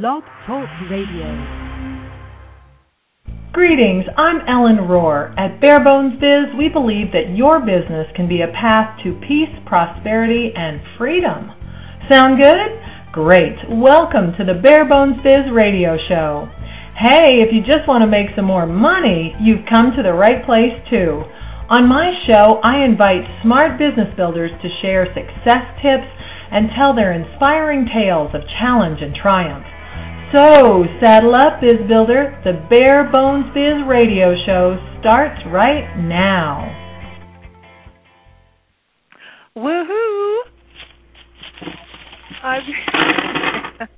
Blog Talk Radio. Greetings, I'm Ellen Rohr. At Barebones Biz, we believe that your business can be a path to peace, prosperity, and freedom. Sound good? Great. Welcome to the Barebones Biz radio show. Hey, if you just want to make some more money, you've come to the right place too. On my show, I invite smart business builders to share success tips and tell their inspiring tales of challenge and triumph. So, saddle up, Biz Builder. The Bare Bones Biz radio show starts right now. Woohoo! I'm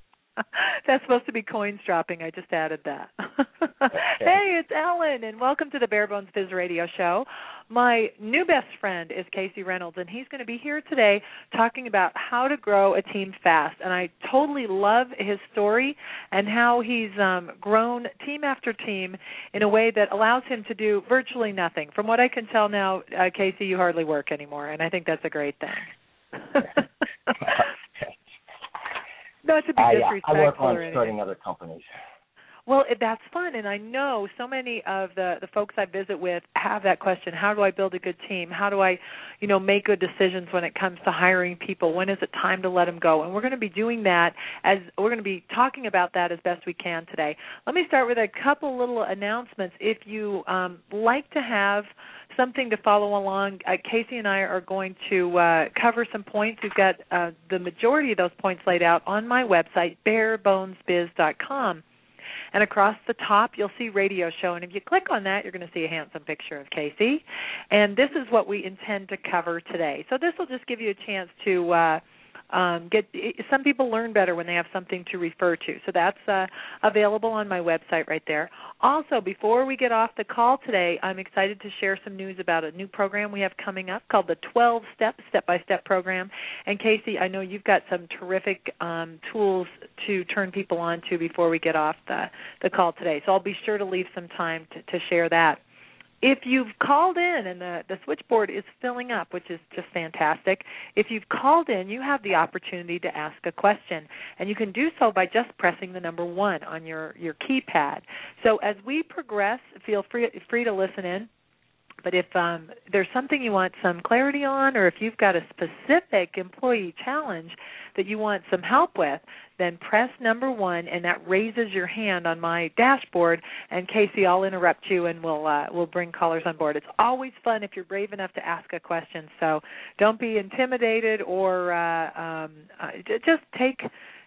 That's supposed to be coins dropping. I just added that. hey, it's Ellen, and welcome to the Bare Bones Biz Radio Show. My new best friend is Casey Reynolds, and he's going to be here today talking about how to grow a team fast. And I totally love his story and how he's um, grown team after team in a way that allows him to do virtually nothing. From what I can tell now, uh, Casey, you hardly work anymore, and I think that's a great thing. Not to be I, disrespectful I work on starting other companies. Well, it- that's fun, and I know so many of the the folks I visit with have that question: How do I build a good team? How do I, you know, make good decisions when it comes to hiring people? When is it time to let them go? And we're going to be doing that as we're going to be talking about that as best we can today. Let me start with a couple little announcements. If you um, like to have something to follow along, uh, Casey and I are going to uh, cover some points. We've got uh, the majority of those points laid out on my website, barebonesbiz.com. And across the top, you'll see radio show. And if you click on that, you're going to see a handsome picture of Casey. And this is what we intend to cover today. So this will just give you a chance to uh, um, get. Some people learn better when they have something to refer to. So that's uh, available on my website right there. Also, before we get off the call today, I'm excited to share some news about a new program we have coming up called the 12 Step Step by Step program. And Casey, I know you've got some terrific um, tools to turn people on to before we get off the, the call today. So I'll be sure to leave some time to, to share that. If you've called in and the, the switchboard is filling up, which is just fantastic, if you've called in, you have the opportunity to ask a question. And you can do so by just pressing the number one on your, your keypad. So as we progress, feel free, free to listen in. But if um, there's something you want some clarity on, or if you've got a specific employee challenge that you want some help with, then press number one, and that raises your hand on my dashboard. And Casey, I'll interrupt you, and we'll uh, we'll bring callers on board. It's always fun if you're brave enough to ask a question. So don't be intimidated, or uh, um, uh, just take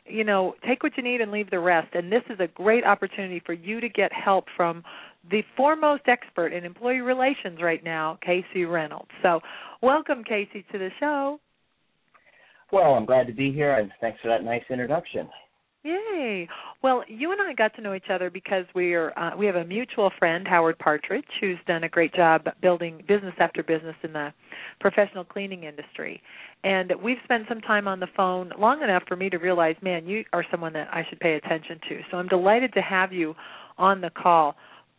you know take what you need and leave the rest. And this is a great opportunity for you to get help from the foremost expert in employee relations right now, Casey Reynolds. So welcome, Casey, to the show. Well, I'm glad to be here, and thanks for that nice introduction. Yay! Well, you and I got to know each other because we're uh, we have a mutual friend, Howard Partridge, who's done a great job building business after business in the professional cleaning industry. And we've spent some time on the phone long enough for me to realize, man, you are someone that I should pay attention to. So I'm delighted to have you on the call.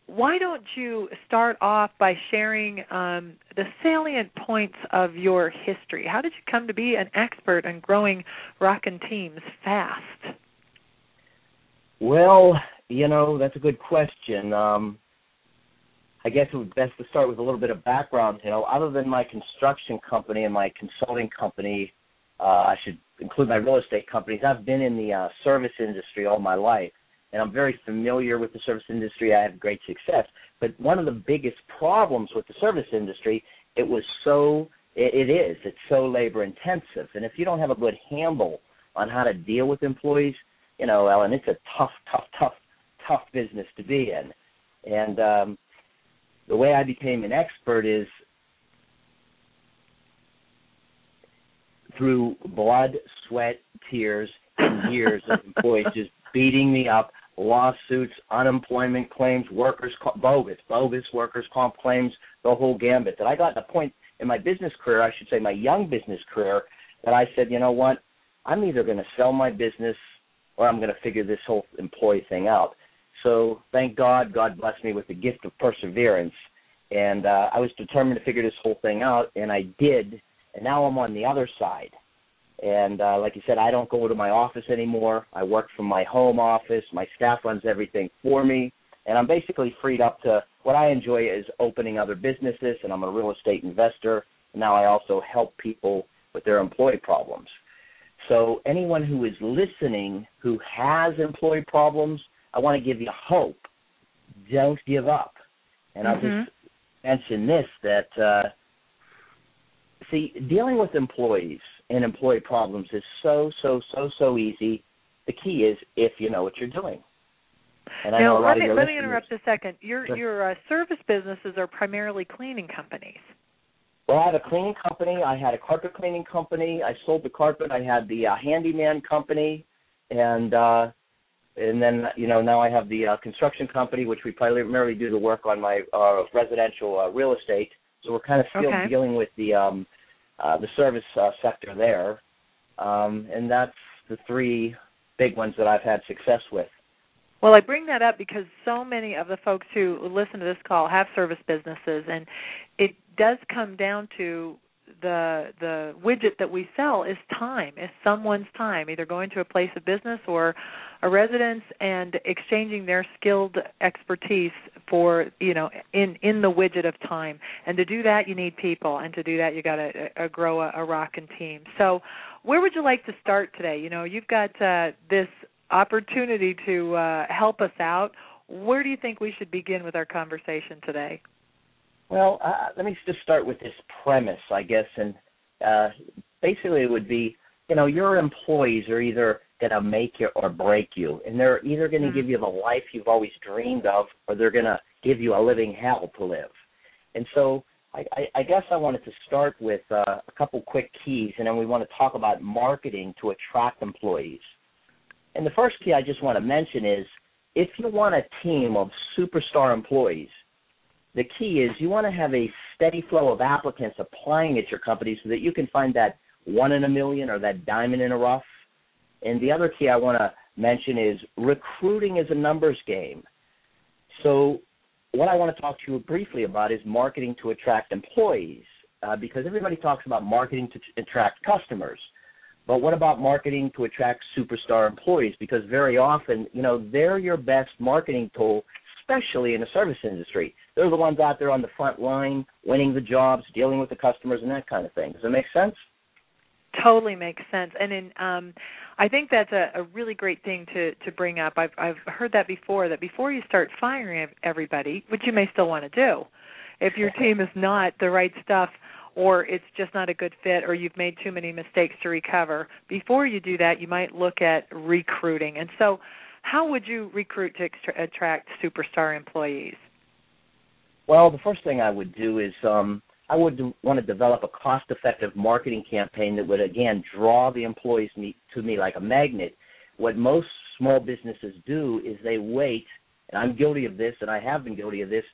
Why don't you start off by sharing um, the salient points of your history? How did you come to be an expert in growing rockin' teams fast? Well, you know, that's a good question. Um, I guess it would be best to start with a little bit of background. You know, other than my construction company and my consulting company, uh, I should include my real estate companies. I've been in the uh, service industry all my life, and I'm very familiar with the service industry. I have great success. But one of the biggest problems with the service industry, it was so, it, is, it's so labor intensive. And if you don't have a good handle on how to deal with employees, you know, Ellen, it's a tough, tough, tough, tough business to be in. And um, the way I became an expert is through blood, sweat, tears, and years of employees just beating me up, lawsuits, unemployment claims, workers bogus, bogus workers comp claims, the whole gambit. That I got to a point in my business career, I should say my young business career, that I said, you know what, I'm either going to sell my business or I'm going to figure this whole employee thing out. So thank God, God blessed me with the gift of perseverance, and uh, I was determined to figure this whole thing out, and I did. And now I'm on the other side, And uh, like you said, I don't go to my office anymore. I work from my home office. My staff runs everything for me, and I'm basically freed up to what I enjoy is opening other businesses. And I'm a real estate investor. Now I also help people with their employee problems. So anyone who is listening who has employee problems, I want to give you hope. Don't give up. And mm-hmm. I'll just mention this that uh, see dealing with employees and employee problems is so so so so easy. The key is if you know what you're doing. And I now, know a lot let me let me interrupt a second. Your Sure. your uh, service businesses are primarily cleaning companies. Well, I had a cleaning company. I had a carpet cleaning company. I sold the carpet. I had the uh, handyman company, and uh, and then you know now I have the uh, construction company, which we primarily do the work on my uh, residential uh, real estate. So we're kind of still Okay. dealing with the um, uh, the service uh, sector there, um, and that's the three big ones that I've had success with. Well, I bring that up because so many of the folks who listen to this call have service businesses, and it does come down to the the widget that we sell is time, is someone's time, either going to a place of business or a residence and exchanging their skilled expertise for you know in in the widget of time. And to do that, you need people, and to do that, you got to uh, grow a, a rockin' team. So, where would you like to start today? You know, you've got uh, this opportunity to uh, help us out. Where do you think we should begin with our conversation today? Well, uh, let me just start with this premise, I guess, and uh, basically it would be, you know, your employees are either going to make you or break you, and they're either going to Mhm. give you the life you've always dreamed of, or they're going to give you a living hell to live. And so, I, I, I guess I wanted to start with uh, a couple quick keys, and then we want to talk about marketing to attract employees. And the first key I just want to mention is if you want a team of superstar employees, the key is you want to have a steady flow of applicants applying at your company so that you can find that one in a million or that diamond in a rough. And the other key I want to mention is recruiting is a numbers game. So, what I want to talk to you briefly about is marketing to attract employees, uh, because everybody talks about marketing to attract customers. But what about marketing to attract superstar employees? Because very often, you know, they're your best marketing tool, especially in the service industry. They're the ones out there on the front line, winning the jobs, dealing with the customers, and that kind of thing. Does that make sense? Totally makes sense, and in um, I think that's a, a really great thing to to bring up. I've I've heard that before. That before you start firing everybody, which you may still want to do, if your team is not the right stuff, or it's just not a good fit, or you've made too many mistakes to recover, before you do that, you might look at recruiting. And so, how would you recruit to extra- attract superstar employees? Well, the first thing I would do is um, I would do, want to develop a cost-effective marketing campaign that would again draw the employees me, to me like a magnet. What most small businesses do is they wait, and I'm guilty of this, and I have been guilty of this.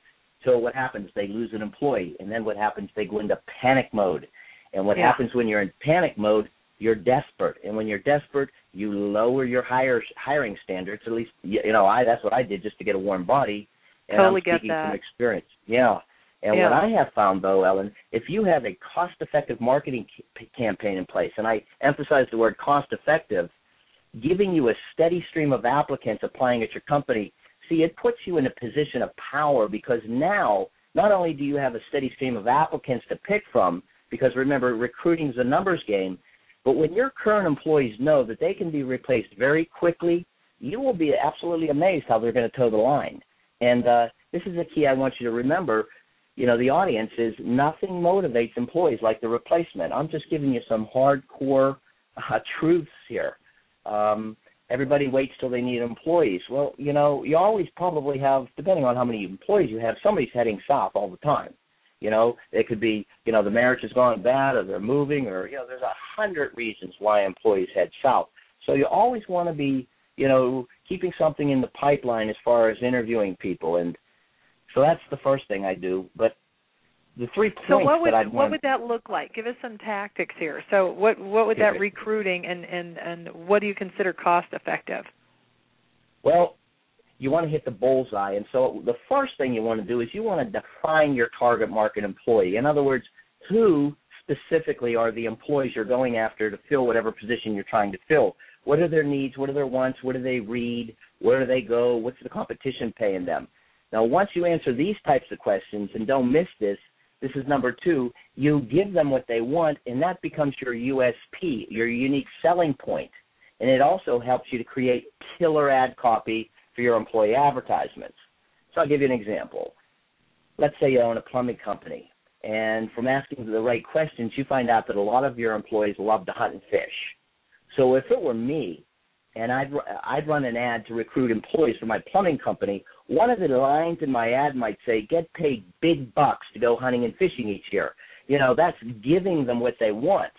till what happens? They lose an employee, and then what happens? They go into panic mode. And what Yeah. happens when you're in panic mode? You're desperate, and when you're desperate, you lower your hire, hiring standards. At least, you you know, I that's what I did just to get a warm body. And Totally I'm get that. from experience. Yeah. And Yeah. what I have found, though, Ellen, if you have a cost-effective marketing c- campaign in place, and I emphasize the word cost-effective, giving you a steady stream of applicants applying at your company, see, it puts you in a position of power because now not only do you have a steady stream of applicants to pick from, because remember, recruiting is a numbers game, but when your current employees know that they can be replaced very quickly, you will be absolutely amazed how they're going to toe the line. And uh, this is a key I want you to remember. You know, the audience is nothing motivates employees like the replacement. I'm just giving you some hardcore uh, truths here. Um, everybody waits till they need employees. Well, you know, you always probably have, depending on how many employees you have, somebody's heading south all the time. You know, it could be, you know, the marriage has gone bad or they're moving or, you know, there's a hundred reasons why employees head south. So you always want to be, you know, keeping something in the pipeline as far as interviewing people. And so that's the first thing I do. But the three points So what would that I'd what would that look like? Give us some tactics here. So what what would that recruiting and and and what do you consider cost effective? Well, you want to hit the bullseye. And so the first thing you want to do is you want to define your target market employee. In other words, who specifically are the employees you're going after to fill whatever position you're trying to fill? What are their needs? What are their wants? What do they read? Where do they go? What's the competition paying them? Now, once you answer these types of questions, and don't miss this, this is number two, you give them what they want, and that becomes your USP, your unique selling point. And it also helps you to create killer ad copy for your employee advertisements. So I'll give you an example. Let's say you own a plumbing company, and from asking the right questions, you find out that a lot of your employees love to hunt and fish. So if it were me, and I'd I'd run an ad to recruit employees for my plumbing company, one of the lines in my ad might say, "Get paid big bucks to go hunting and fishing each year." You know, that's giving them what they want.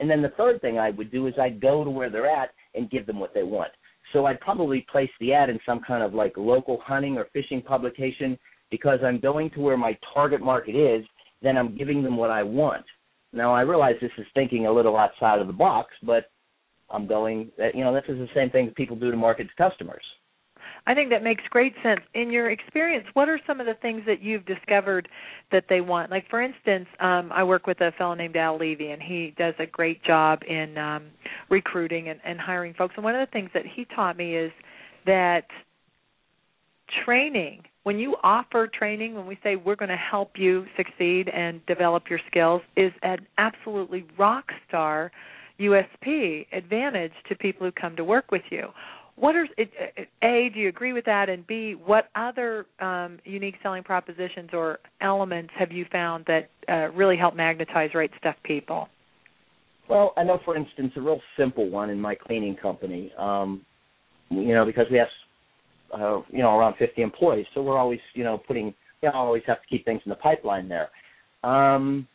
And then the third thing I would do is I'd go to where they're at and give them what they want. So I'd probably place the ad in some kind of like local hunting or fishing publication because I'm going to where my target market is, then I'm giving them what I want. Now I realize this is thinking a little outside of the box, but I'm going that you know, this is the same thing that people do to market to customers. I think that makes great sense. In your experience, what are some of the things that you've discovered that they want? Like, for instance, um, I work with a fellow named Al Levy, and he does a great job in um, recruiting and, and hiring folks. And one of the things that he taught me is that training, when you offer training, when we say we're going to help you succeed and develop your skills, is an absolutely rock star USP advantage to people who come to work with you. What are a do you agree with that? And b what other um, unique selling propositions or elements have you found that uh, really help magnetize right stuff people? Well i know for instance a real simple one in my cleaning company um, you know because we have uh, you know around 50 employees so we're always you know putting you know always have to keep things in the pipeline there. Um,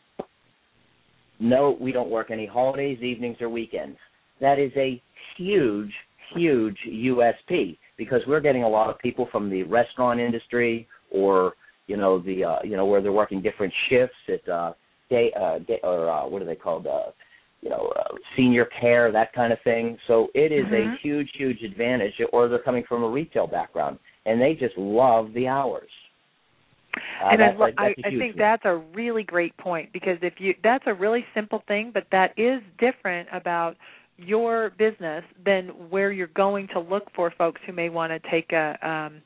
no we don't work any holidays evenings or weekends that is a huge huge USP because we're getting a lot of people from the restaurant industry or you know the uh, you know where they're working different shifts at uh, day uh, day or uh, what are they called uh, you know uh, senior care that kind of thing. So it is mm-hmm. a huge huge advantage. Or they're coming from a retail background and they just love the hours. Uh, and I, I, I think one. that's a really great point because if you that's a really simple thing, but that is different about your business than where you're going to look for folks who may want to take a um,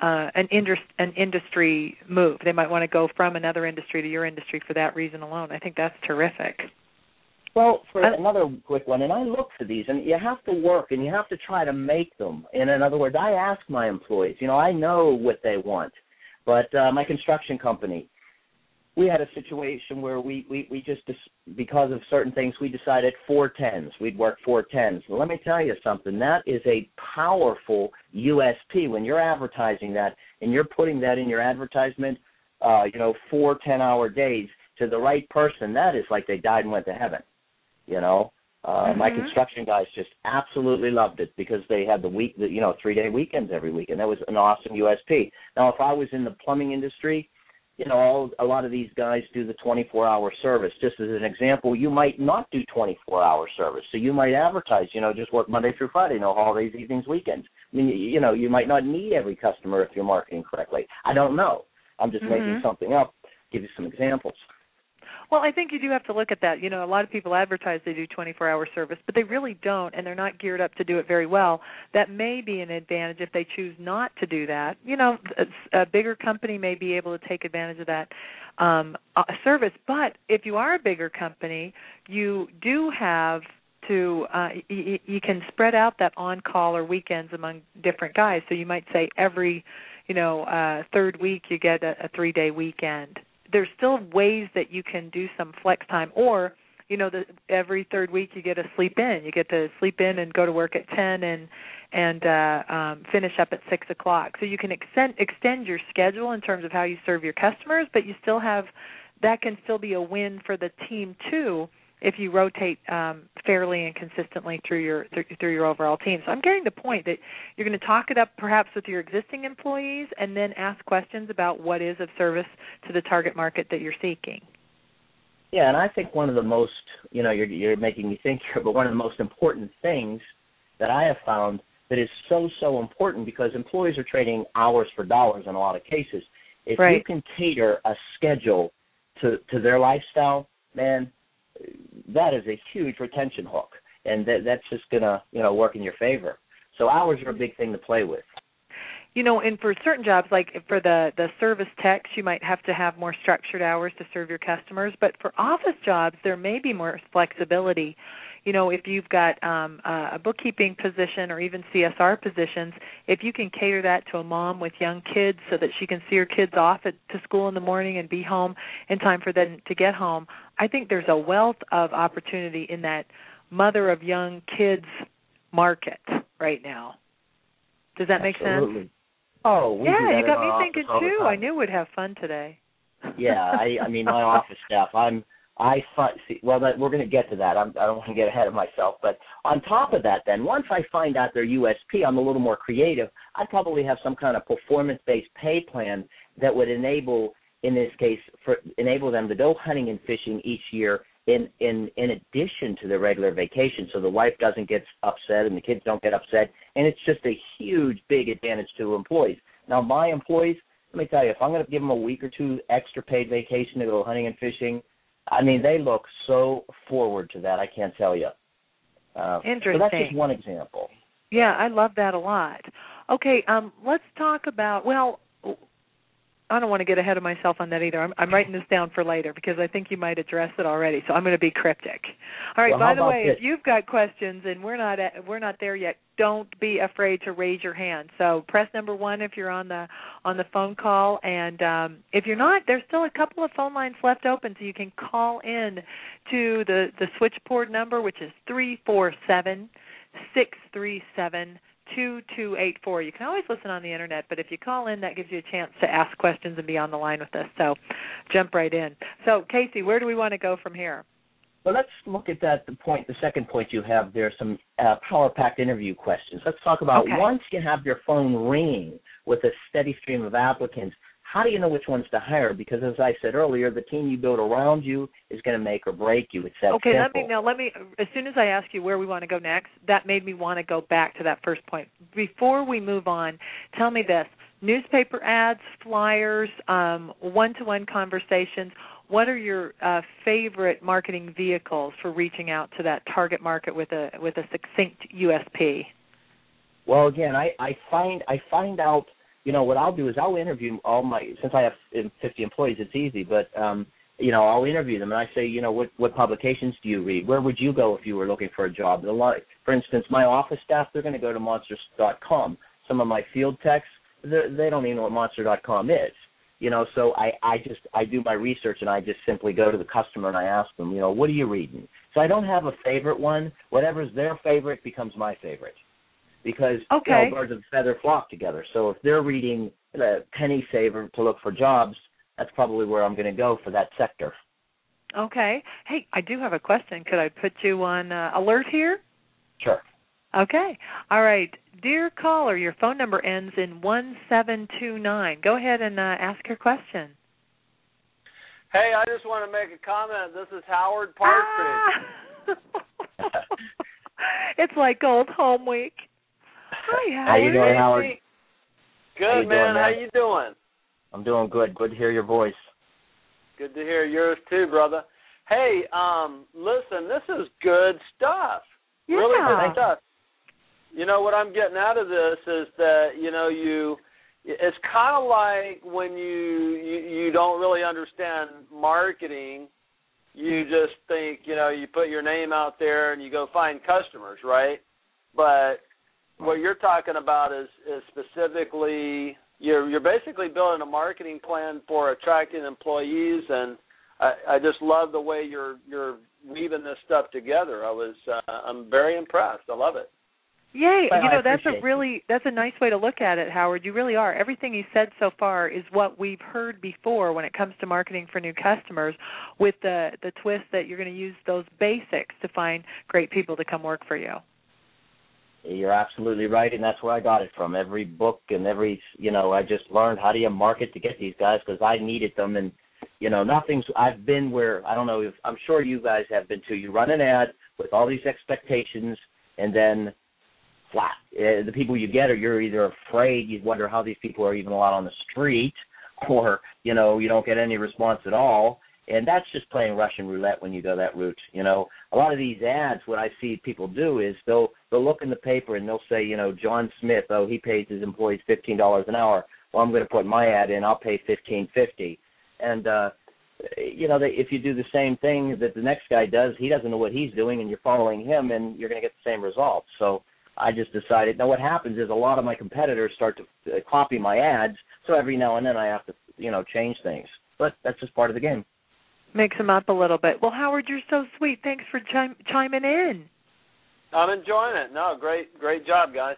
uh, an, indus- an industry move. They might want to go from another industry to your industry for that reason alone. I think that's terrific. Well, for uh, another quick one, and I look for these, and you have to work and you have to try to make them. And in other words, I ask my employees. You know, I know what they want, but uh, my construction company, we had a situation where we, we, we just, because of certain things, we decided four tens. We'd work four tens. Well, let me tell you something. That is a powerful USP when you're advertising that and you're putting that in your advertisement, uh, you know, four ten hour days to the right person. That is like they died and went to heaven, you know. Uh, mm-hmm. My construction guys just absolutely loved it because they had the week, the, you know, three day weekends every week, and that was an awesome USP. Now, if I was in the plumbing industry, you know, all, a lot of these guys do the 24-hour service. Just as an example, you might not do 24-hour service, so you might advertise, you know, just work Monday through Friday, no holidays, evenings, weekends. I mean, you, you know, you might not need every customer if you're marketing correctly. I don't know. I'm just mm-hmm. making something up. Give you some examples. Well, I think you do have to look at that. You know, a lot of people advertise they do 24-hour service, but they really don't, and they're not geared up to do it very well. That may be an advantage if they choose not to do that. You know, a, a bigger company may be able to take advantage of that um, uh, service, but if you are a bigger company, you do have to uh y- you can spread out that on call or weekends among different guys so you might say every you know uh third week you get a, a three day weekend there's still ways that you can do some flex time or you know the every third week you get to sleep in. You get to sleep in and go to work at ten and and uh um finish up at six o'clock. So you can extend extend your schedule in terms of how you serve your customers but you still have that can still be a win for the team too if you rotate um, fairly and consistently through your through, through your overall team. So I'm getting the point that you're going to talk it up perhaps with your existing employees and then ask questions about what is of service to the target market that you're seeking. Yeah, and I think one of the most, you know, you're you're making me think here, but one of the most important things that I have found that is so so important because employees are trading hours for dollars in a lot of cases. If right. you can cater a schedule to to their lifestyle, man, that is a huge retention hook, and that that's just gonna you know work in your favor. So hours are a big thing to play with. You know, and for certain jobs, like for the the service techs, you might have to have more structured hours to serve your customers. But for office jobs, there may be more flexibility. You know, if you've got um, a bookkeeping position or even CSR positions, if you can cater that to a mom with young kids so that she can see her kids off at, to school in the morning and be home in time for them to get home, I think there's a wealth of opportunity in that mother of young kids market right now. Does that make sense? Absolutely. sense? Oh, yeah, you got me thinking too. I knew we'd have fun today. yeah, I, I mean, my office staff. I'm, I find. See, well, we're going to get to that. I'm, I don't want to get ahead of myself. But on top of that, then once I find out their USP, I'm a little more creative. I'd probably have some kind of performance-based pay plan that would enable, in this case, for enable them to go hunting and fishing each year in in in addition to the regular vacation so the wife doesn't get upset and the kids don't get upset and it's just a huge big advantage to employees now my employees let me tell you if i'm going to give them a week or two extra paid vacation to go hunting and fishing i mean they look so forward to that i can't tell you. Uh, interesting so that's just one example. Yeah i love that a lot. Okay um let's talk about well I don't want to get ahead of myself on that either. I'm, I'm writing this down for later because I think you might address it already. So I'm going to be cryptic. All right. Well, by the way, this? if you've got questions and we're not at, we're not there yet, don't be afraid to raise your hand. So press number one if you're on the on the phone call, and um, if you're not, there's still a couple of phone lines left open, so you can call in to the the switchboard number, which is three four seven six three seven 2284. You can always listen on the internet, but if you call in, that gives you a chance to ask questions and be on the line with us. So jump right in. So, Casey, where do we want to go from here? Well, let's look at that. The point, the second point you have there, some uh, power-packed interview questions. Let's talk about Okay. once you have your phone ringing with a steady stream of applicants. How do you know which ones to hire? Because as I said earlier, the team you build around you is going to make or break you. It's that okay, simple. let me now. Let me. As soon as I ask you where we want to go next, that made me want to go back to that first point. Before we move on, tell me this: newspaper ads, flyers, um, one-to-one conversations. What are your uh, favorite marketing vehicles for reaching out to that target market with a with a succinct USP? Well, again, I, I find I find out. You know what I'll do is I'll interview all my since I have um, 50 employees. It's easy, but um, you know I'll interview them and I say, you know, what what publications do you read? Where would you go if you were looking for a job? A lot, for instance, my office staff they're going to go to monsters.com. Some of my field techs, they don't even know what monster.com is. You know, so I I just I do my research and I just simply go to the customer and I ask them, you know, what are you reading? So I don't have a favorite one. Whatever's their favorite becomes my favorite because Okay. you know, birds of a feather flock together. So if they're reading the Penny Saver to look for jobs, that's probably where I'm going to go for that sector. Okay. Hey, I do have a question. Could I put you on uh, alert here? Sure. Okay. All right. Dear caller, your phone number ends in 1729. Go ahead and uh, ask your question. Hey, I just want to make a comment. This is Howard Partridge. Ah! it's like old home week. Hi, Howard. How you doing, Howard? Good How you man. doing, How man? you doing? I'm doing good. Good to hear your voice. Good to hear yours too, brother. Hey, um, listen, this is good stuff. Really good stuff. You know what I'm getting out of this is that you know you it's kind of like when you, you you don't really understand marketing you just think you know you put your name out there and you go find customers right but what you're talking about is is specifically you're you're basically building a marketing plan for attracting employees and I, I just love the way you're you're weaving this stuff together. I was uh, I'm very impressed. I love it. Yay! Well, you know that's a really that's a nice way to look at it, Howard. You really are. Everything you said so far is what we've heard before when it comes to marketing for new customers, with the the twist that you're going to use those basics to find great people to come work for you. You're absolutely right, and that's where I got it from. Every book and every, you know, I just learned how do you market to get these guys because I needed them, and you know, nothing's. I've been where I don't know if I'm sure you guys have been too. You run an ad with all these expectations, and then flat. Uh, the people you get are you're either afraid, you wonder how these people are even allowed on the street, or you know, you don't get any response at all. And that's just playing Russian roulette when you go that route. You know, a lot of these ads, what I see people do is they'll they'll look in the paper and they'll say, you know, John Smith, oh, he pays his employees fifteen dollars an hour. Well, I'm going to put my ad in. I'll pay fifteen fifty, and uh, you know, they, if you do the same thing that the next guy does, he doesn't know what he's doing, and you're following him, and you're going to get the same results. So I just decided. Now, what happens is a lot of my competitors start to uh, copy my ads, so every now and then I have to, you know, change things. But that's just part of the game. Makes them up a little bit. Well, Howard, you're so sweet. Thanks for chim- chiming in. I'm enjoying it. No, great, great job, guys.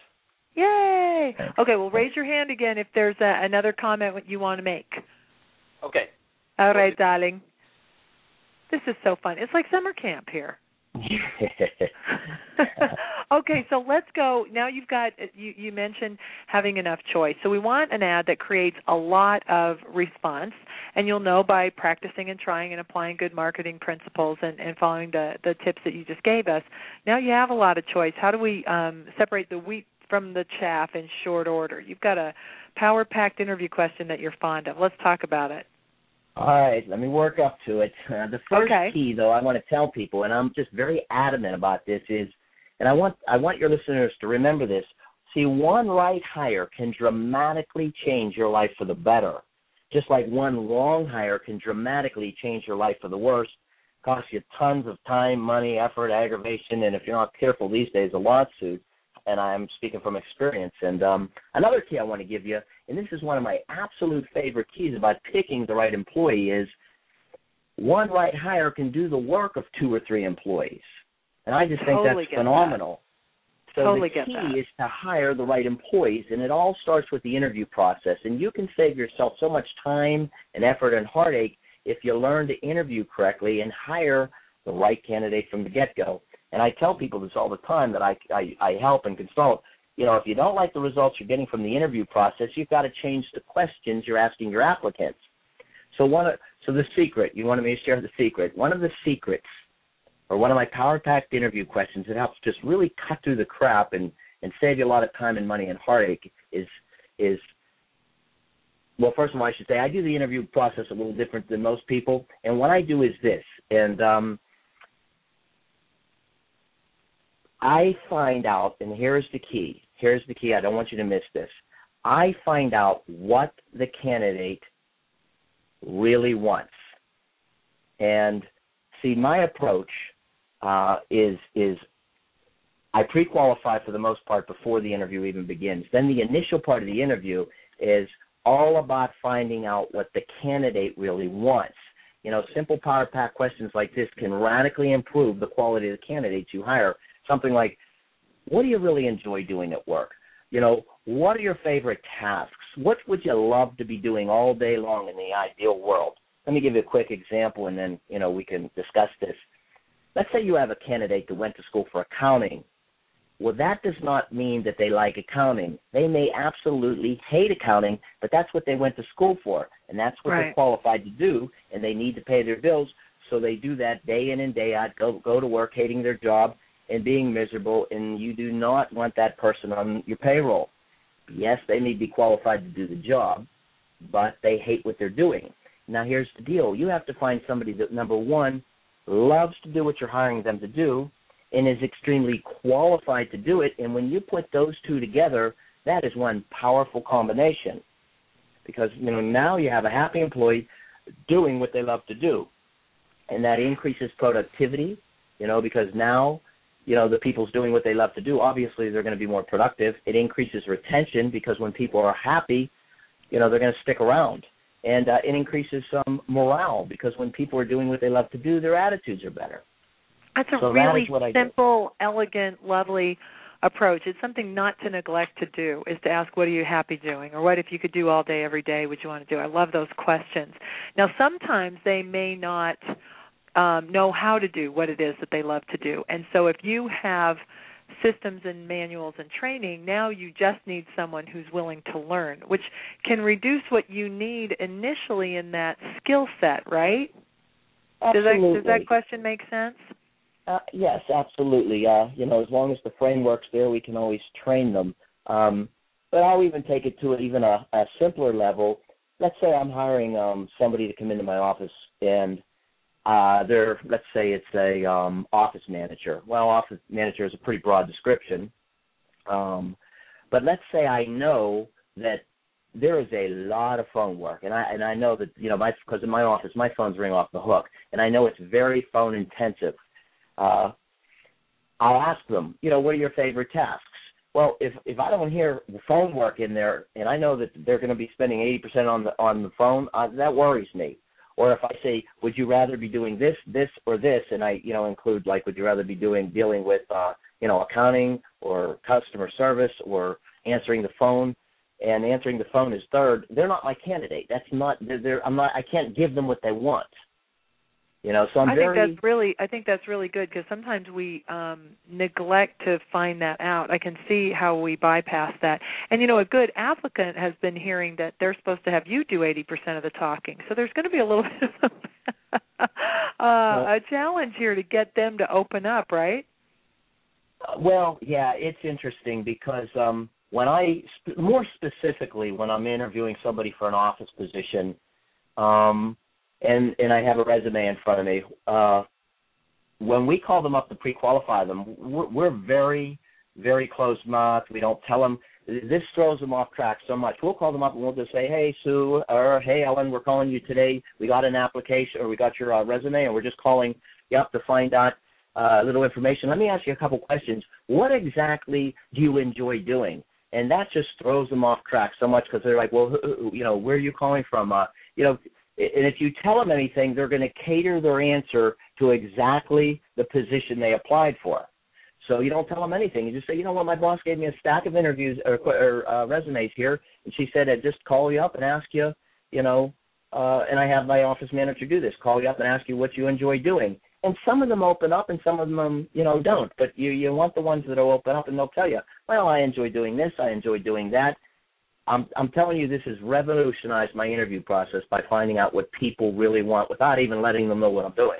Yay! Okay, well, raise your hand again if there's a, another comment you want to make. Okay. All right, darling. This is so fun. It's like summer camp here. okay, so let's go. Now you've got you you mentioned having enough choice. So we want an ad that creates a lot of response and you'll know by practicing and trying and applying good marketing principles and, and following the the tips that you just gave us. Now you have a lot of choice. How do we um, separate the wheat from the chaff in short order? You've got a power packed interview question that you're fond of. Let's talk about it. All right, let me work up to it. Uh, the first okay. key, though, I want to tell people, and I'm just very adamant about this, is, and I want I want your listeners to remember this. See, one right hire can dramatically change your life for the better, just like one wrong hire can dramatically change your life for the worse. Cost you tons of time, money, effort, aggravation, and if you're not careful these days, a lawsuit and I'm speaking from experience. And um, another key I want to give you, and this is one of my absolute favorite keys about picking the right employee, is one right hire can do the work of two or three employees. And I just think totally that's phenomenal. That. So totally the key is to hire the right employees, and it all starts with the interview process. And you can save yourself so much time and effort and heartache if you learn to interview correctly and hire the right candidate from the get-go. And I tell people this all the time that I, I, I help and consult. You know, if you don't like the results you're getting from the interview process, you've got to change the questions you're asking your applicants. So one, of, so the secret, you wanted me to share the secret. One of the secrets, or one of my power packed interview questions that helps just really cut through the crap and and save you a lot of time and money and heartache is is well, first of all, I should say I do the interview process a little different than most people, and what I do is this, and um, I find out, and here's the key. Here's the key. I don't want you to miss this. I find out what the candidate really wants. And see, my approach uh, is is I pre-qualify for the most part before the interview even begins. Then the initial part of the interview is all about finding out what the candidate really wants. You know, simple power pack questions like this can radically improve the quality of the candidates you hire something like, what do you really enjoy doing at work? You know, what are your favorite tasks? What would you love to be doing all day long in the ideal world? Let me give you a quick example and then, you know, we can discuss this. Let's say you have a candidate that went to school for accounting. Well, that does not mean that they like accounting. They may absolutely hate accounting, but that's what they went to school for, and that's what right. they're qualified to do, and they need to pay their bills, so they do that day in and day out, go go to work hating their job, and being miserable, and you do not want that person on your payroll. Yes, they may be qualified to do the job, but they hate what they're doing. Now, here's the deal you have to find somebody that, number one, loves to do what you're hiring them to do and is extremely qualified to do it. And when you put those two together, that is one powerful combination. Because you know now you have a happy employee doing what they love to do, and that increases productivity. You know because now you know the people's doing what they love to do obviously they're going to be more productive. It increases retention because when people are happy you know they're going to stick around. And uh, it increases some morale because when people are doing what they love to do their attitudes are better. That's a so really that simple elegant lovely approach. It's something not to neglect to do is to ask what are you happy doing? Or what if you could do all day every day? Would you want to do i love those questions. Now sometimes they may not um, know how to do what it is that they love to do. And so if you have systems and manuals and training, now you just need someone who's willing to learn, which can reduce what you need initially in that skill set, right? Absolutely. Does that, does that question make sense? Uh, yes, absolutely. Uh, you know, as long as the framework's there, we can always train them. Um, but I'll even take it to even a, a simpler level. Let's say I'm hiring um, somebody to come into my office and uh, they're let's say it's a um, office manager. Well, office manager is a pretty broad description, um, but let's say I know that there is a lot of phone work, and I and I know that you know my because in my office my phones ring off the hook, and I know it's very phone intensive. Uh, I'll ask them, you know, what are your favorite tasks? Well, if if I don't hear phone work in there, and I know that they're going to be spending eighty percent on the on the phone, uh, that worries me. Or if I say, would you rather be doing this, this, or this, and I, you know, include like, would you rather be doing dealing with, uh, you know, accounting or customer service or answering the phone? And answering the phone is third. They're not my candidate. That's not. They're, they're I'm not. I can't give them what they want. You know, so I'm I very. think that's really. I think that's really good because sometimes we um neglect to find that out. I can see how we bypass that. And you know, a good applicant has been hearing that they're supposed to have you do 80% of the talking. So there's going to be a little bit of a, uh, a challenge here to get them to open up, right? Well, yeah, it's interesting because um when I more specifically when I'm interviewing somebody for an office position, um and and I have a resume in front of me. Uh, when we call them up to pre-qualify them, we're, we're very very closed mouth. We don't tell them. This throws them off track so much. We'll call them up and we'll just say, "Hey Sue," or "Hey Ellen, we're calling you today. We got an application or we got your uh, resume, and we're just calling you up to find out uh, little information. Let me ask you a couple questions. What exactly do you enjoy doing?" And that just throws them off track so much because they're like, "Well, who, you know, where are you calling from?" Uh, you know, and if you tell them anything, they're going to cater their answer to exactly the position they applied for. So you don't tell them anything. You just say, you know what, my boss gave me a stack of interviews or, or uh, resumes here, and she said I'd just call you up and ask you, you know, uh, and I have my office manager do this, call you up and ask you what you enjoy doing. And some of them open up, and some of them, you know, don't. But you you want the ones that will open up, and they'll tell you, well, I enjoy doing this, I enjoy doing that, I'm I'm telling you, this has revolutionized my interview process by finding out what people really want without even letting them know what I'm doing.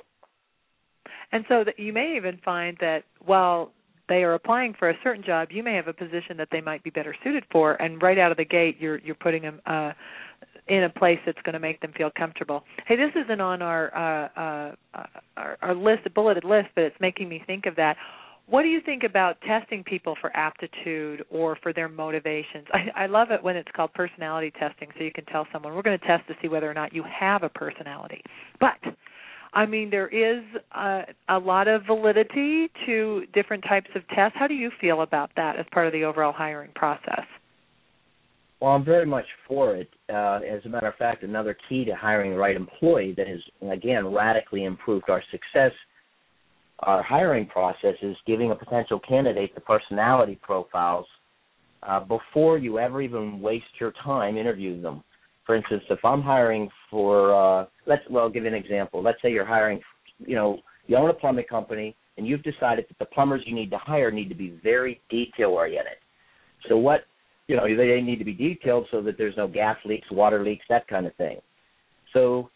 And so that you may even find that while they are applying for a certain job, you may have a position that they might be better suited for, and right out of the gate, you're you're putting them uh, in a place that's going to make them feel comfortable. Hey, this isn't on our uh, uh, our, our list, a bulleted list, but it's making me think of that. What do you think about testing people for aptitude or for their motivations? I, I love it when it's called personality testing, so you can tell someone, we're going to test to see whether or not you have a personality. But I mean, there is a, a lot of validity to different types of tests. How do you feel about that as part of the overall hiring process? Well, I'm very much for it. Uh, as a matter of fact, another key to hiring the right employee that has, again, radically improved our success our hiring process is giving a potential candidate the personality profiles uh, before you ever even waste your time interviewing them. For instance, if I'm hiring for, uh, let's well give you an example. Let's say you're hiring, you know, you own a plumbing company and you've decided that the plumbers you need to hire need to be very detail oriented. So what, you know, they need to be detailed so that there's no gas leaks, water leaks, that kind of thing. So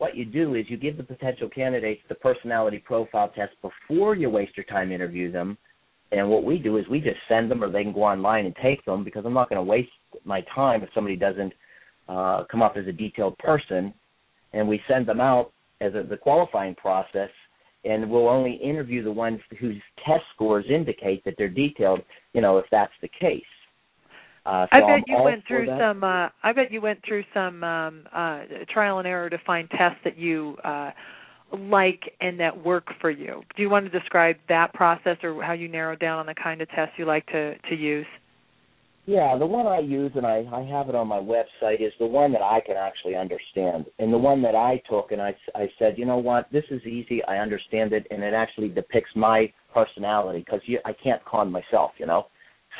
what you do is you give the potential candidates the personality profile test before you waste your time interview them. And what we do is we just send them, or they can go online and take them because I'm not going to waste my time if somebody doesn't uh, come up as a detailed person. And we send them out as a, the qualifying process, and we'll only interview the ones whose test scores indicate that they're detailed. You know, if that's the case. Uh, so I bet I'm you went through some. Uh, I bet you went through some um, uh, trial and error to find tests that you uh, like and that work for you. Do you want to describe that process or how you narrowed down on the kind of tests you like to to use? Yeah, the one I use and I, I have it on my website is the one that I can actually understand. And the one that I took and I, I said, you know what, this is easy. I understand it, and it actually depicts my personality because I can't con myself, you know.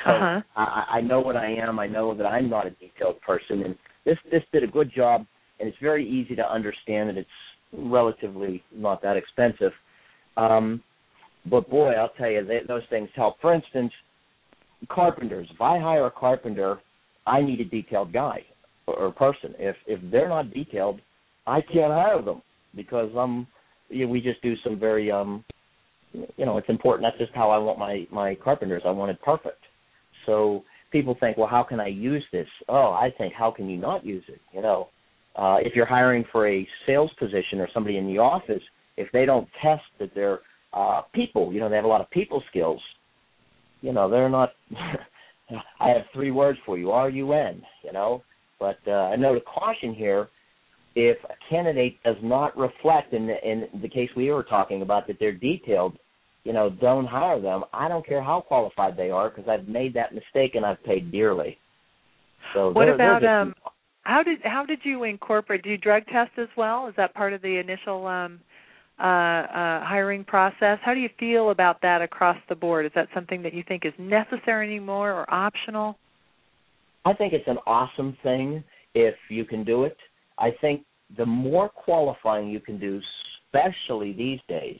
So Uh-huh. I, I know what I am. I know that I'm not a detailed person, and this this did a good job. And it's very easy to understand, and it's relatively not that expensive. Um, but boy, I'll tell you, they, those things help. For instance, carpenters. If I hire a carpenter, I need a detailed guy or, or person. If if they're not detailed, I can't hire them because um, you know, we just do some very um, you know, it's important. That's just how I want my my carpenters. I want it perfect. So people think, well, how can I use this? Oh, I think, how can you not use it? You know, uh, if you're hiring for a sales position or somebody in the office, if they don't test that they're uh, people, you know, they have a lot of people skills. You know, they're not. I have three words for you: R U N. You know, but uh, I know the caution here if a candidate does not reflect in the, in the case we were talking about that they're detailed, you know, don't hire them. I don't care how qualified they are because I've made that mistake and I've paid dearly. So what they're, about they're um how did how did you incorporate do you drug test as well? Is that part of the initial um uh, uh, hiring process. How do you feel about that across the board? Is that something that you think is necessary anymore or optional? I think it's an awesome thing if you can do it. I think the more qualifying you can do, especially these days,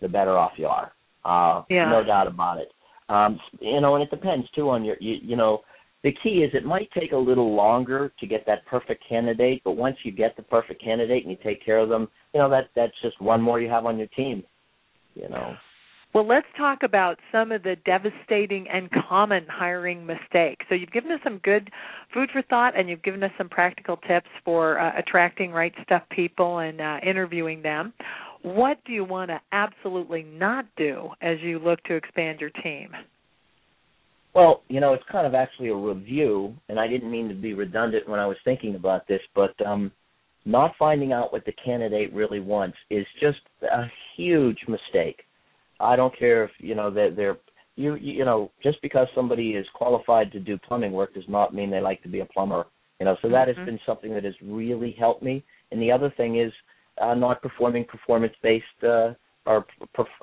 the better off you are. Uh, yeah. No doubt about it. Um, you know, and it depends too on your, you, you know, the key is it might take a little longer to get that perfect candidate, but once you get the perfect candidate and you take care of them, you know that that's just one more you have on your team. You know. Well, let's talk about some of the devastating and common hiring mistakes. So, you've given us some good food for thought, and you've given us some practical tips for uh, attracting right stuff people and uh, interviewing them. What do you want to absolutely not do as you look to expand your team? Well, you know, it's kind of actually a review, and I didn't mean to be redundant when I was thinking about this, but um, not finding out what the candidate really wants is just a huge mistake I don't care if you know that they're, you you know just because somebody is qualified to do plumbing work does not mean they like to be a plumber. You know, so that mm-hmm. has been something that has really helped me. And the other thing is uh, not performing performance-based uh, or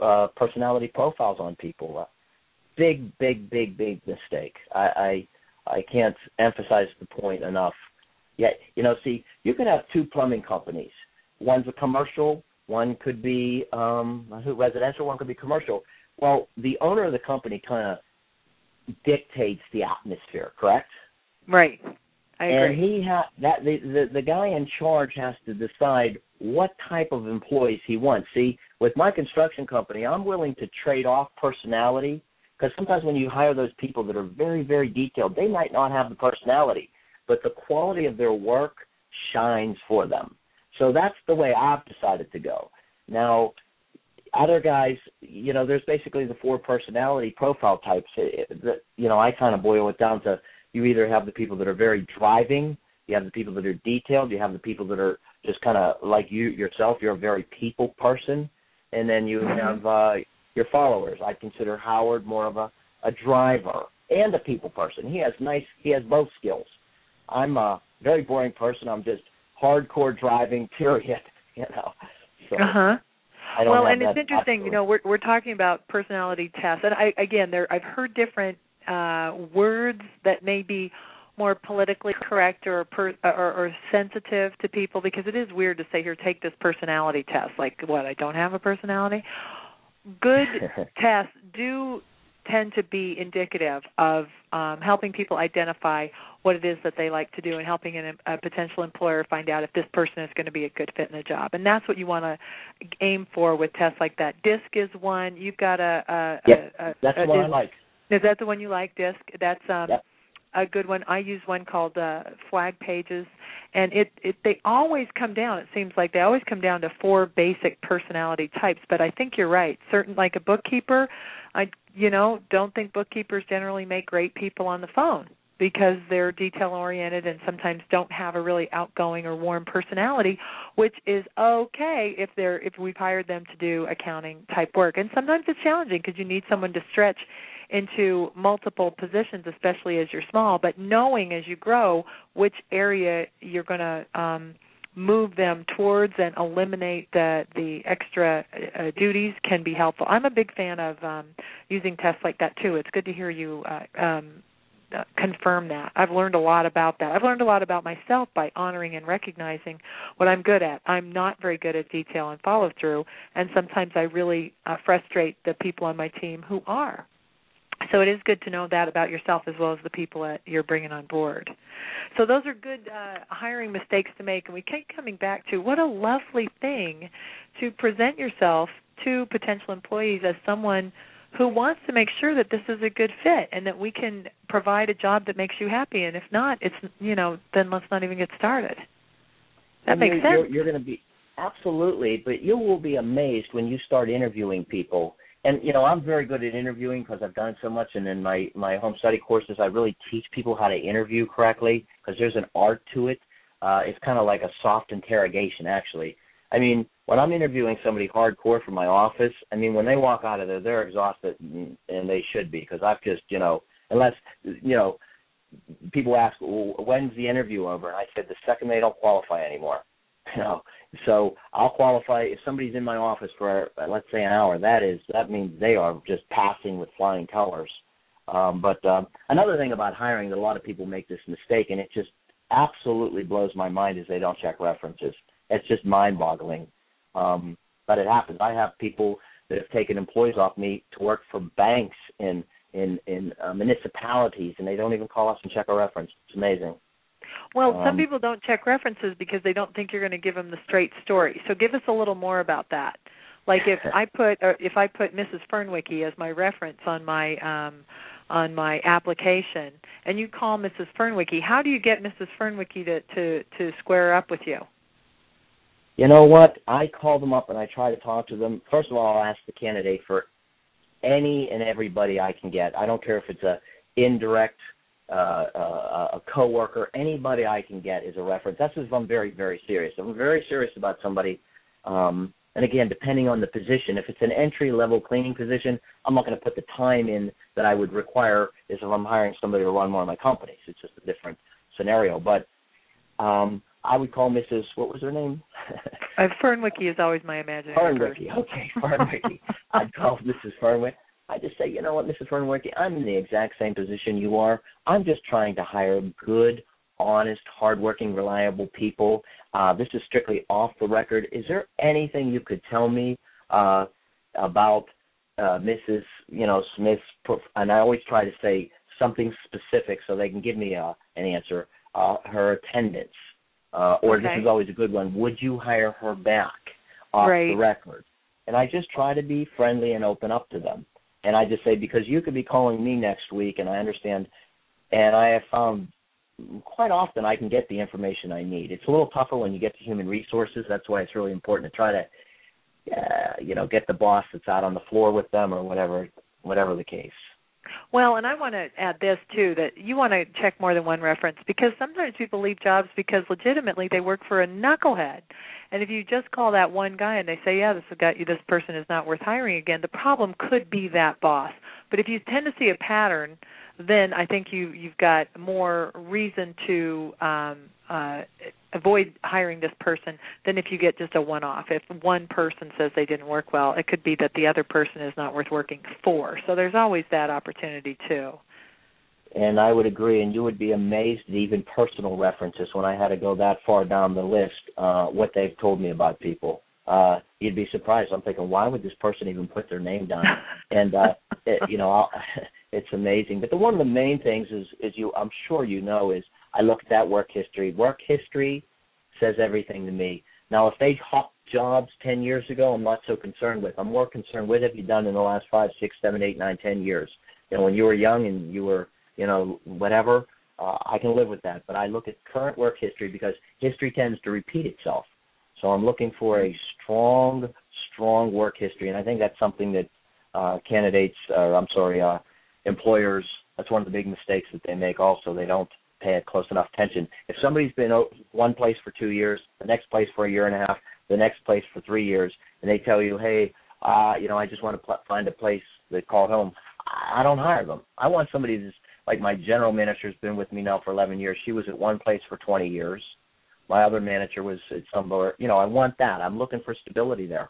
uh, personality profiles on people. Uh, big, big, big, big mistake. I, I I can't emphasize the point enough. Yet, you know, see, you can have two plumbing companies. One's a commercial one could be um, residential, one could be commercial. Well, the owner of the company kind of dictates the atmosphere, correct? Right. I agree. And he ha- that the, the the guy in charge has to decide what type of employees he wants. See, with my construction company, I'm willing to trade off personality because sometimes when you hire those people that are very very detailed, they might not have the personality, but the quality of their work shines for them. So that's the way I've decided to go. Now, other guys, you know, there's basically the four personality profile types. That you know, I kind of boil it down to you either have the people that are very driving, you have the people that are detailed, you have the people that are just kind of like you yourself. You're a very people person, and then you mm-hmm. have uh, your followers. I consider Howard more of a a driver and a people person. He has nice, he has both skills. I'm a very boring person. I'm just hardcore driving. Period. You know. So uh huh. Well, and it's interesting. You know, we're we're talking about personality tests, and I again, there I've heard different uh words that may be more politically correct or, per, or or sensitive to people because it is weird to say here take this personality test like what I don't have a personality. Good tests do tend to be indicative of um, helping people identify what it is that they like to do and helping an, a potential employer find out if this person is going to be a good fit in the job. And that's what you want to aim for with tests like that. DISC is one. You've got a, a, yep, a, a that's a, one I like. Is that the one you like, DISC? That's um, a good one. I use one called uh, Flag Pages, and it, it they always come down. It seems like they always come down to four basic personality types. But I think you're right. Certain like a bookkeeper, I you know don't think bookkeepers generally make great people on the phone because they're detail oriented and sometimes don't have a really outgoing or warm personality which is okay if they're if we've hired them to do accounting type work and sometimes it's challenging because you need someone to stretch into multiple positions, especially as you're small, but knowing as you grow which area you're going to um, move them towards and eliminate the the extra uh, duties can be helpful. I'm a big fan of um, using tests like that too. It's good to hear you uh, um, uh, confirm that. I've learned a lot about that. I've learned a lot about myself by honoring and recognizing what I'm good at. I'm not very good at detail and follow through, and sometimes I really uh, frustrate the people on my team who are. So it is good to know that about yourself as well as the people that you're bringing on board. So those are good uh, hiring mistakes to make, and we keep coming back to what a lovely thing to present yourself to potential employees as someone who wants to make sure that this is a good fit and that we can provide a job that makes you happy. And if not, it's you know then let's not even get started. That makes you're, sense. You're, you're going to be absolutely. But you will be amazed when you start interviewing people. And you know, I'm very good at interviewing because I've done so much. And in my my home study courses, I really teach people how to interview correctly because there's an art to it. Uh, it's kind of like a soft interrogation, actually. I mean, when I'm interviewing somebody hardcore from my office, I mean, when they walk out of there, they're exhausted, and, and they should be because I've just, you know, unless, you know, people ask, well, when's the interview over? And I said the second they don't qualify anymore. You know, so I'll qualify if somebody's in my office for let's say an hour. That is that means they are just passing with flying colors. Um, but um, another thing about hiring that a lot of people make this mistake, and it just absolutely blows my mind, is they don't check references. It's just mind-boggling. Um, but it happens. I have people that have taken employees off me to work for banks in in in uh, municipalities, and they don't even call us and check our reference. It's amazing. Well, um, some people don't check references because they don't think you're going to give them the straight story. So give us a little more about that. Like if I put or if I put Mrs. Fernwicky as my reference on my um on my application and you call Mrs. Fernwicky, how do you get Mrs. Fernwicky to to to square up with you? You know what? I call them up and I try to talk to them. First of all, I'll ask the candidate for any and everybody I can get. I don't care if it's a indirect uh, uh, a coworker, anybody I can get is a reference. That's if I'm very, very serious. If I'm very serious about somebody, um, and again, depending on the position, if it's an entry level cleaning position, I'm not going to put the time in that I would require as if I'm hiring somebody to run one of my companies. It's just a different scenario. But um, I would call Mrs. What was her name? uh, Fernwicke is always my imaginary. Fernwicke, okay, Fernwicke. I'd call Mrs. Fernwicke. I just say, you know what, Mrs. Fernwicke, I'm in the exact same position you are. I'm just trying to hire good, honest, hardworking, reliable people. Uh, this is strictly off the record. Is there anything you could tell me uh, about uh, Mrs. You know Smith's? And I always try to say something specific so they can give me a, uh, an answer. Uh, her attendance, uh, or okay. this is always a good one. Would you hire her back off right. the record? And I just try to be friendly and open up to them. And I just say because you could be calling me next week, and I understand. And I have found quite often I can get the information I need. It's a little tougher when you get to human resources. That's why it's really important to try to, uh, you know, get the boss that's out on the floor with them or whatever, whatever the case. Well, and I want to add this too that you want to check more than one reference because sometimes people leave jobs because legitimately they work for a knucklehead. And if you just call that one guy and they say, "Yeah, this guy, this person is not worth hiring again," the problem could be that boss. But if you tend to see a pattern, then I think you you've got more reason to um, uh, avoid hiring this person than if you get just a one off. If one person says they didn't work well, it could be that the other person is not worth working for. So there's always that opportunity too. And I would agree, and you would be amazed at even personal references when I had to go that far down the list, uh, what they've told me about people. Uh, you'd be surprised. I'm thinking, why would this person even put their name down? and uh, it, you know, I'll, it's amazing. But the one of the main things is, is you, I'm sure you know, is I look at that work history. Work history says everything to me. Now, if they hopped jobs 10 years ago, I'm not so concerned with. I'm more concerned with have you done in the last five, six, seven, eight, nine, ten years. You know, when you were young and you were, you know, whatever, uh, I can live with that. But I look at current work history because history tends to repeat itself. So I'm looking for a strong, strong work history, and I think that's something that uh, candidates, or I'm sorry, uh, employers, that's one of the big mistakes that they make. Also, they don't pay close enough attention. If somebody's been one place for two years, the next place for a year and a half, the next place for three years, and they tell you, hey, uh, you know, I just want to pl- find a place that called home, I don't hire them. I want somebody that's like my general manager's been with me now for 11 years. She was at one place for 20 years. My other manager was at somewhere. You know, I want that. I'm looking for stability there.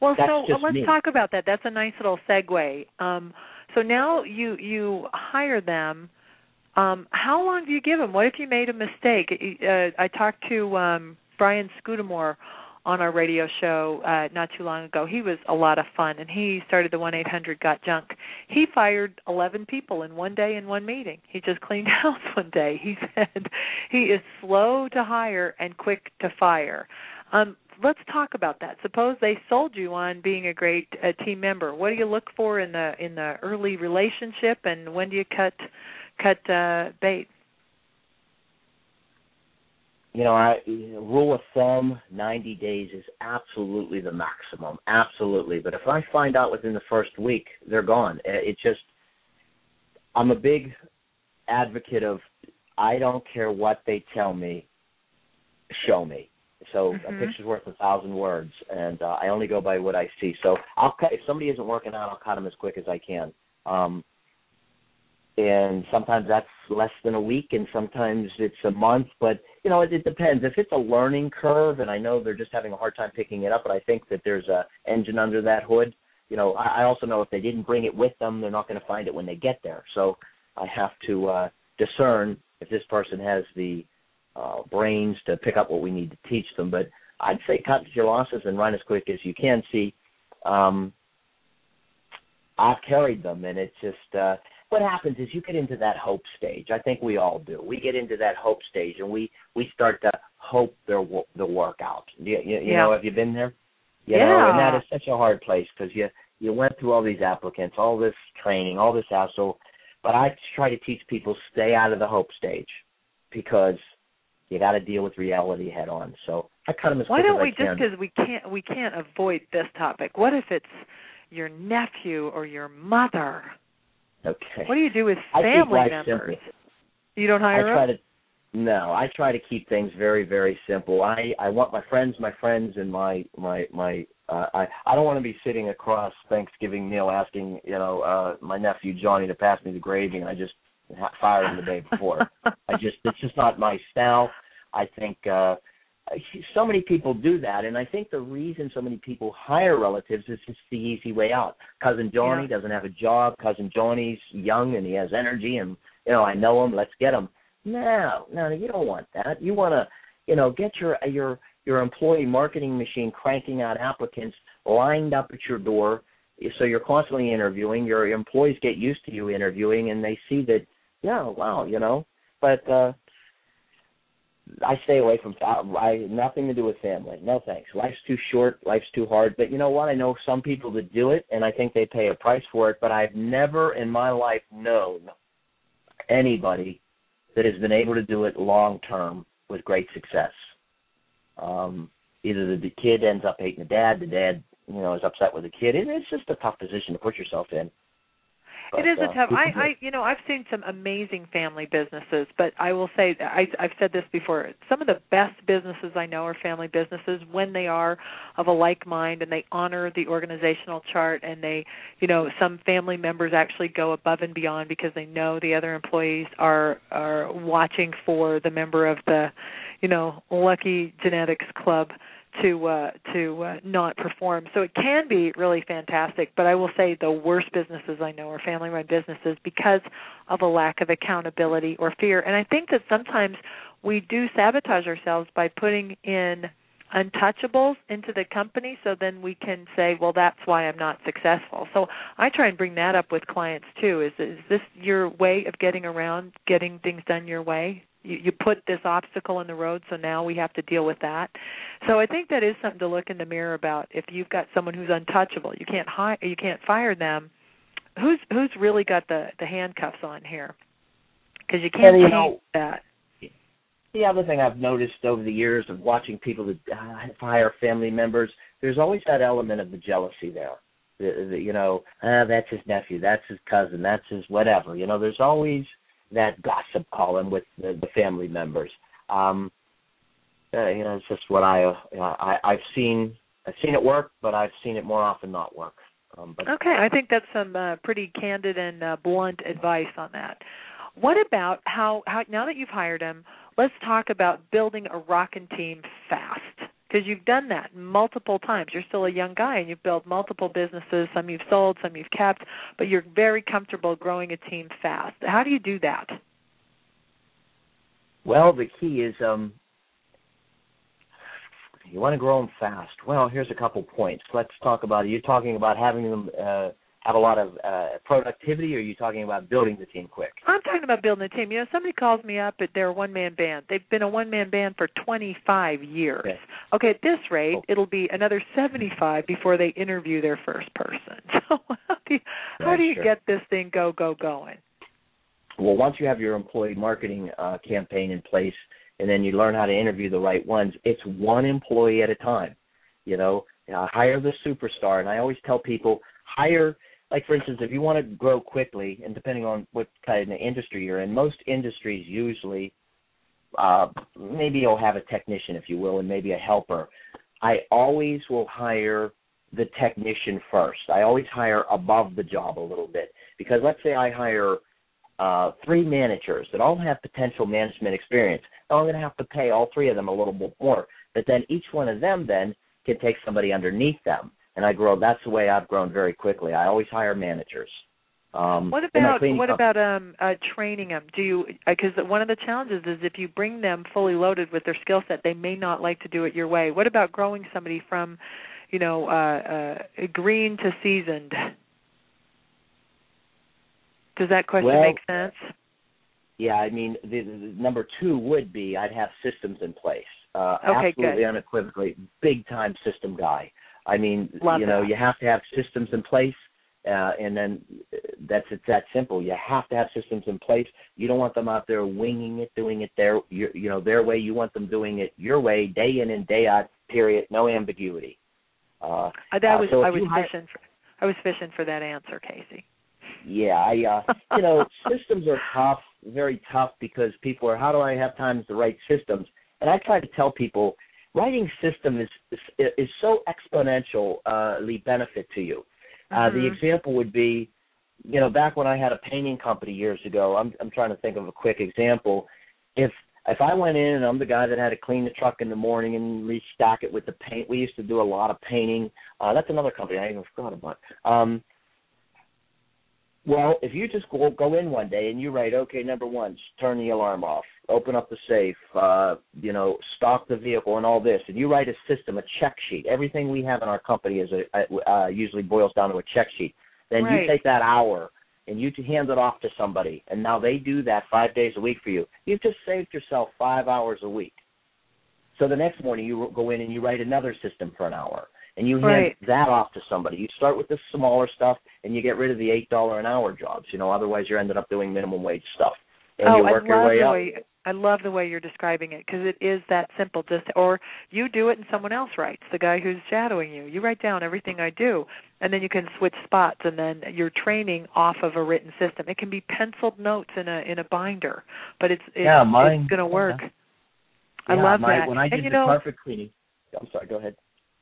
Well, That's so let's me. talk about that. That's a nice little segue. Um, so now you you hire them. Um, how long do you give them? What if you made a mistake? Uh, I talked to um, Brian Scudamore on our radio show uh, not too long ago. He was a lot of fun, and he started the one eight hundred Got Junk. He fired eleven people in one day in one meeting. He just cleaned house one day. He said he is slow to hire and quick to fire. Um, let's talk about that. Suppose they sold you on being a great uh, team member. What do you look for in the in the early relationship, and when do you cut cut uh, bait? you know, I rule of thumb, 90 days is absolutely the maximum, absolutely. But if I find out within the first week they're gone, it just I'm a big advocate of I don't care what they tell me, show me. So mm-hmm. a picture's worth a thousand words, and uh, I only go by what I see. So I'll cut if somebody isn't working out, I'll cut them as quick as I can. Um, and sometimes that's less than a week, and sometimes it's a month. But you know, it, it depends. If it's a learning curve, and I know they're just having a hard time picking it up, but I think that there's a engine under that hood. You know, I, I also know if they didn't bring it with them, they're not going to find it when they get there. So I have to uh, discern if this person has the uh, brains to pick up what we need to teach them. But I'd say cut your losses and run as quick as you can. See, um, I've carried them, and it's just uh, what happens is you get into that hope stage. I think we all do. We get into that hope stage, and we we start to hope their the work out. You, you, you yeah. know, have you been there? You yeah. know, and that is such a hard place because you you went through all these applicants, all this training, all this hassle. But I try to teach people stay out of the hope stage because you got to deal with reality head on. So I cut them as Why don't we can. just because we can't we can't avoid this topic? What if it's your nephew or your mother? Okay. What do you do with family members? simple. You don't hire I try them? to no, I try to keep things very very simple. I I want my friends, my friends, and my my my. Uh, I I don't want to be sitting across Thanksgiving meal asking you know uh my nephew Johnny to pass me the gravy, and I just fired him the day before. I just it's just not my style. I think uh so many people do that, and I think the reason so many people hire relatives is just the easy way out. Cousin Johnny Yeah. doesn't have a job. Cousin Johnny's young and he has energy, and you know I know him. Let's get him. No, no, you don't want that. You want to, you know, get your your your employee marketing machine cranking out applicants lined up at your door, so you're constantly interviewing. Your employees get used to you interviewing, and they see that, yeah, wow, you know. But uh I stay away from I nothing to do with family. No thanks. Life's too short. Life's too hard. But you know what? I know some people that do it, and I think they pay a price for it. But I've never in my life known anybody that has been able to do it long term with great success. Um, either the, the kid ends up hating the dad, the dad, you know, is upset with the kid. It, it's just a tough position to put yourself in. But, it is a uh, tough. I. I, you know, I've seen some amazing family businesses, but I will say, I, I've said this before. Some of the best businesses I know are family businesses when they are of a like mind and they honor the organizational chart, and they, you know, some family members actually go above and beyond because they know the other employees are are watching for the member of the, you know, lucky genetics club to uh to uh, not perform. So it can be really fantastic, but I will say the worst businesses I know are family run businesses because of a lack of accountability or fear. And I think that sometimes we do sabotage ourselves by putting in untouchables into the company so then we can say well that's why I'm not successful. So I try and bring that up with clients too is is this your way of getting around getting things done your way? You, you put this obstacle in the road so now we have to deal with that. So I think that is something to look in the mirror about if you've got someone who's untouchable. You can't hire you can't fire them. Who's who's really got the the handcuffs on here? Because you can't And, you change know, that. The other thing I've noticed over the years of watching people that uh, hire family members, there's always that element of the jealousy there. The, the, you know, ah, that's his nephew, that's his cousin, that's his whatever. You know, there's always that gossip column with the, the family members. Um, uh, you know, it's just what I, uh, I I've seen. I've seen it work, but I've seen it more often not work. Um, but Okay, I think that's some uh, pretty candid and uh, blunt advice on that. What about how how now that you've hired him, let's talk about building a rockin' team fast. Because you've done that multiple times. You're still a young guy and you've built multiple businesses. Some you've sold, some you've kept, but you're very comfortable growing a team fast. How do you do that? Well, the key is um, you want to grow them fast. Well, here's a couple points. Let's talk about. Are you talking about having them uh, have a lot of uh, productivity, or are you talking about building the team quick? I'm talking about building the team. You know, somebody calls me up at their one man band. They've been a one man band for 25 years. Okay. Okay, at this rate, Oh. it'll be another 75 before they interview their first person. So how do you, how do you sure. get this thing go go going? Well, once you have your employee marketing uh, campaign in place, and then you learn how to interview the right ones. It's one employee at a time. You know, uh, hire the superstar, and I always tell people hire. Like for instance, if you want to grow quickly, and depending on what kind of industry you're in, most industries usually uh, maybe you'll have a technician, if you will, and maybe a helper. I always will hire the technician first. I always hire above the job a little bit because let's say I hire uh, three managers that all have potential management experience. Now I'm going to have to pay all three of them a little bit more, but then each one of them then can take somebody underneath them, and I grow. That's the way I've grown very quickly. I always hire managers. Um, what about what about um, uh, training them? Do you because uh, one of the challenges is if you bring them fully loaded with their skill set, they may not like to do it your way. What about growing somebody from, you know, uh, uh, green to seasoned? Does that question well, make sense? Yeah, I mean, the, the, number two would be I'd have systems in place. Uh, okay, absolutely good. unequivocally, big time system guy. I mean, Love you know, that. you have to have systems in place uh, and then uh, that's it's that simple. You have to have systems in place. You don't want them out there winging it, doing it their you, you know their way. You want them doing it your way, day in and day out. Period. No ambiguity. Uh, that uh, was so I was hire- fishing for I was fishing for that answer, Casey. Yeah, I uh you know, systems are tough, very tough because people are how do I have time to write systems? And I try to tell people writing system is is, is so exponentially benefit to you. Uh, the Mhm. example would be, you know, back when I had a painting company years ago. I'm I'm trying to think of a quick example. If if I went in and I'm the guy that had to clean the truck in the morning and restack it with the paint, we used to do a lot of painting. Uh, that's another company I even forgot about. Um, well, if you just go go in one day and you write, okay, number one, turn the alarm off, open up the safe, uh, you know, stock the vehicle, and all this, and you write a system, a check sheet. Everything we have in our company is a, uh, usually boils down to a check sheet. Then Right. you take that hour and you hand it off to somebody, and now they do that five days a week for you. You've just saved yourself five hours a week. So the next morning you go in and you write another system for an hour, and you hand Right. that off to somebody. You start with the smaller stuff, and you get rid of the eight dollar an hour jobs. You know, otherwise you're ended up doing minimum wage stuff, and oh, you I work love your way up. I love the way you're describing it because it is that simple. Just or you do it and someone else writes. The guy who's shadowing you, you write down everything I do, and then you can switch spots, and then you're training off of a written system. It can be penciled notes in a in a binder, but it's it's, Yeah, mine- it's going to work. I Yeah, love my, that. When I and did you the know, carpet cleaning, I'm sorry. Go ahead.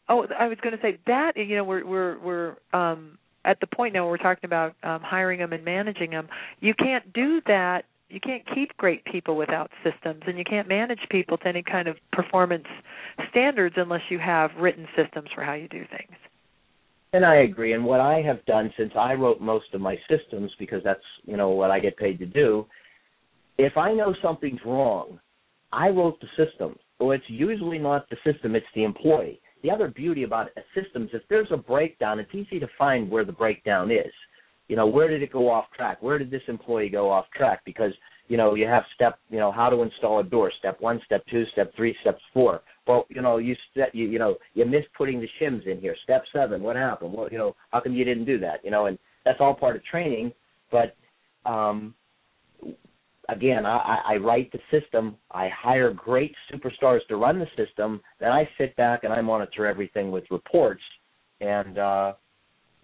Oh, I was going to say that you know we're we're we're um at the point now where we're talking about um hiring them and managing them. You can't do that. You can't keep great people without systems and you can't manage people to any kind of performance standards unless you have written systems for how you do things. And I agree. And what I have done since I wrote most of my systems, because that's you know what I get paid to do. If I know something's wrong, I wrote the system. Well, it's usually not the system; it's the employee. The other beauty about a system is if there's a breakdown, it's easy to find where the breakdown is. You know, where did it go off track? Where did this employee go off track? Because you know you have step, you know, how to install a door, step one, step two, step three, step four. Well, you know, you step, you, you know, you missed putting the shims in here. Step seven, what happened? Well, you know, how come you didn't do that? You know, and that's all part of training. But um, again, I, I write the system. I hire great superstars to run the system. Then I sit back and I monitor everything with reports. And uh,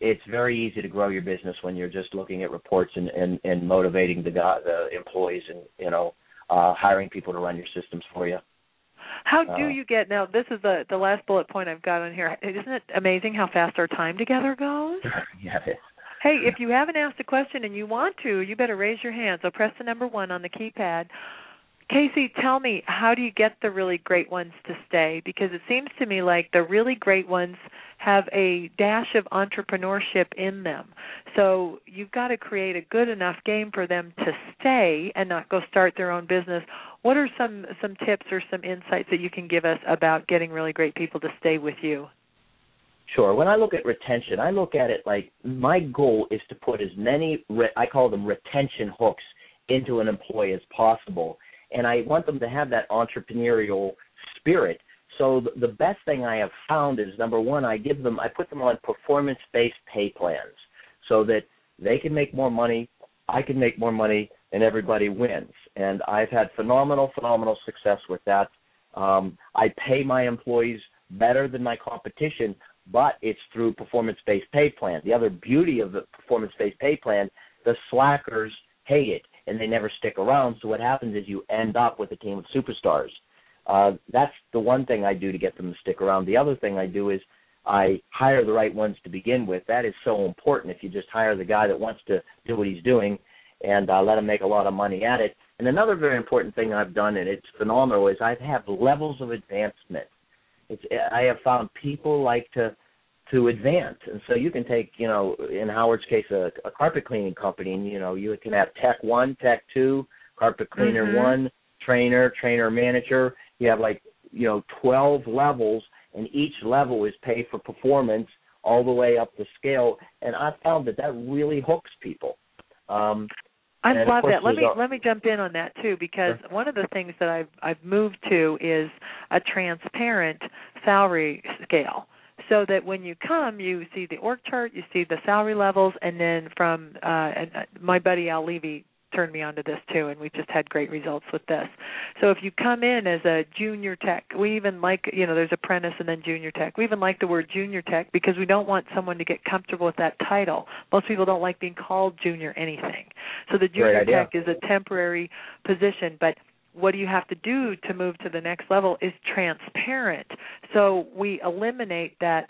it's very easy to grow your business when you're just looking at reports and and, and motivating the guy, the employees, and you know, uh, hiring people to run your systems for you. How do Uh, you get now? This is the the last bullet point I've got on here. Isn't it amazing how fast our time together goes? yeah, it is. Hey, if you haven't asked a question and you want to, you better raise your hand. So press the number one on the keypad. Casey, tell me, how do you get the really great ones to stay? Because it seems to me like the really great ones have a dash of entrepreneurship in them. So you've got to create a good enough game for them to stay and not go start their own business. What are some some tips or some insights that you can give us about getting really great people to stay with you? Sure. When I look at retention, I look at it like my goal is to put as many, re- I call them retention hooks, into an employee as possible. And I want them to have that entrepreneurial spirit. So the best thing I have found is number one, I give them, I put them on performance based pay plans so that they can make more money, I can make more money, and everybody wins. And I've had phenomenal, phenomenal success with that. Um, I pay my employees better than my competition, but it's through performance-based pay plan. The other beauty of the performance-based pay plan, the slackers hate it and they never stick around. So what happens is you end up with a team of superstars. Uh, that's the one thing I do to get them to stick around. The other thing I do is I hire the right ones to begin with. That is so important. If you just hire the guy that wants to do what he's doing and uh, let him make a lot of money at it. And another very important thing I've done, and it's phenomenal, is I have levels of advancement. It's I have found people like to to advance, and so you can take, you know, in Howard's case, a, a carpet cleaning company, and you know, you can have Tech One, Tech Two, Carpet Cleaner mm-hmm. One, Trainer, Trainer Manager. You have like, you know, twelve levels and each level is paid for performance all the way up the scale. And I found that that really hooks people. Um, I love that. Let me a, let me jump in on that too because sure. one of the things that I've I've moved to is a transparent salary scale so that when you come you see the org chart, you see the salary levels and then from uh and uh, my buddy Al Levy turned me on to this too, and we've just had great results with this. So if you come in as a junior tech, we even like you know there's apprentice and then junior tech. We even like the word junior tech because we don't want someone to get comfortable with that title. Most people don't like being called junior anything. So the junior tech is a temporary position, but what do you have to do to move to the next level is transparent. So we eliminate that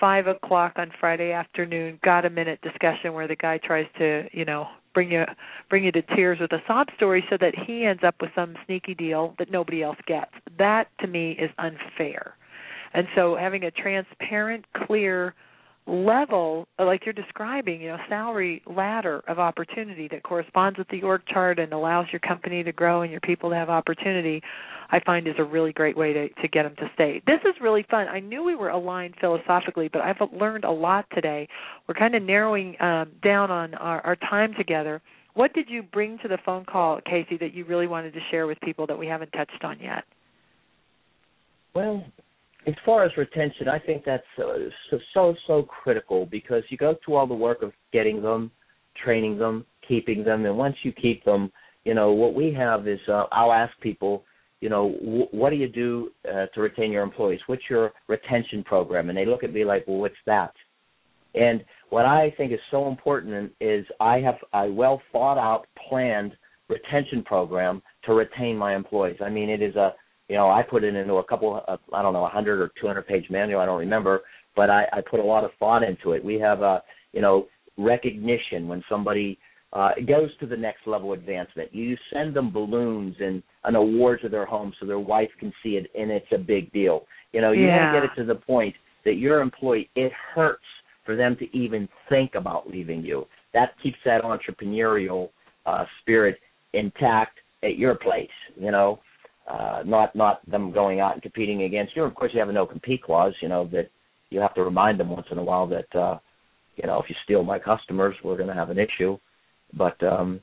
five o'clock on Friday afternoon got a minute discussion where the guy tries to, you know, bring you bring you to tears with a sob story so that he ends up with some sneaky deal that nobody else gets. That to me is unfair. And so having a transparent, clear level like you're describing you know salary ladder of opportunity that corresponds with the org chart and allows your company to grow and your people to have opportunity i find is a really great way to to get them to stay. This is really fun. I knew we were aligned philosophically but i've learned a lot today. We're kind of narrowing um, down on our, our time together. What did you bring to the phone call casey that you really wanted to share with people that we haven't touched on yet? Well as far as retention, I think that's uh, so, so so critical because you go through all the work of getting them, training them, keeping them, and once you keep them, you know what we have is uh, I'll ask people, you know, w- what do you do uh, to retain your employees? What's your retention program? And they look at me like, well, what's that? And what I think is so important is I have a well thought out, planned retention program to retain my employees. I mean, it is a you know, I put it into a couple of, I don't know, a 100 or 200 page manual, I don't remember, but I, I put a lot of thought into it. We have a, you know, recognition when somebody uh, goes to the next level advancement. You send them balloons and an award to their home so their wife can see it, and it's a big deal. You know, you yeah. want to get it to the point that your employee, it hurts for them to even think about leaving you. That keeps that entrepreneurial uh, spirit intact at your place. You know, uh, not not them going out and competing against you. Of course, you have a no compete clause. You know that you have to remind them once in a while that uh, you know if you steal my customers, we're going to have an issue. But um,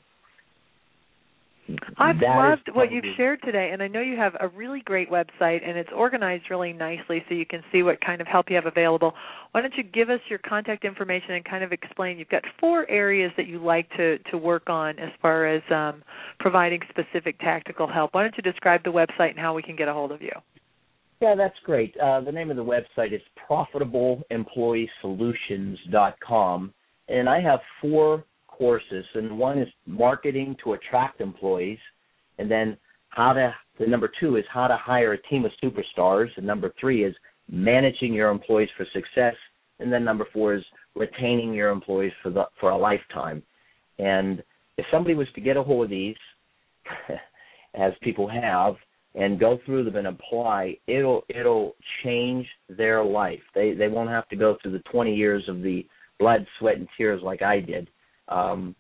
I've loved what you've shared today, and I know you have a really great website, and it's organized really nicely so you can see what kind of help you have available. Why don't you give us your contact information and kind of explain? You've got four areas that you like to to work on as far as um, providing specific tactical help. Why don't you describe the website and how we can get a hold of you? Yeah, that's great. Uh, the name of the website is profitableemployeesolutions.com, and I have four courses, and one is marketing to attract employees, and then how to. The number two is how to hire a team of superstars, and number three is managing your employees for success, and then number four is retaining your employees for the for a lifetime. And if somebody was to get a hold of these, as people have, and go through them and apply, it'll it'll change their life. They they won't have to go through the 20 years of the blood, sweat, and tears like I did. Um,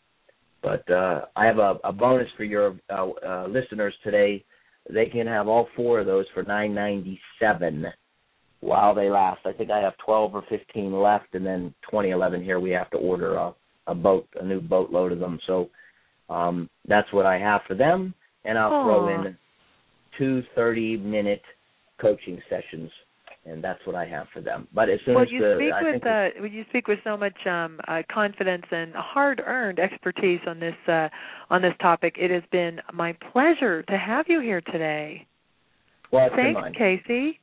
but uh, I have a, a bonus for your uh, uh, listeners today. They can have all four of those for nine ninety seven while they last. I think I have twelve or fifteen left, and then twenty eleven here. We have to order a, a boat, a new boatload of them. So um, that's what I have for them, and I'll Aww. throw in two 30 minute coaching sessions and that's what I have for them. But as soon well, as you the, speak I with uh, you speak with so much um, uh, confidence and hard-earned expertise on this uh, on this topic. It has been my pleasure to have you here today. well, Thanks. Casey.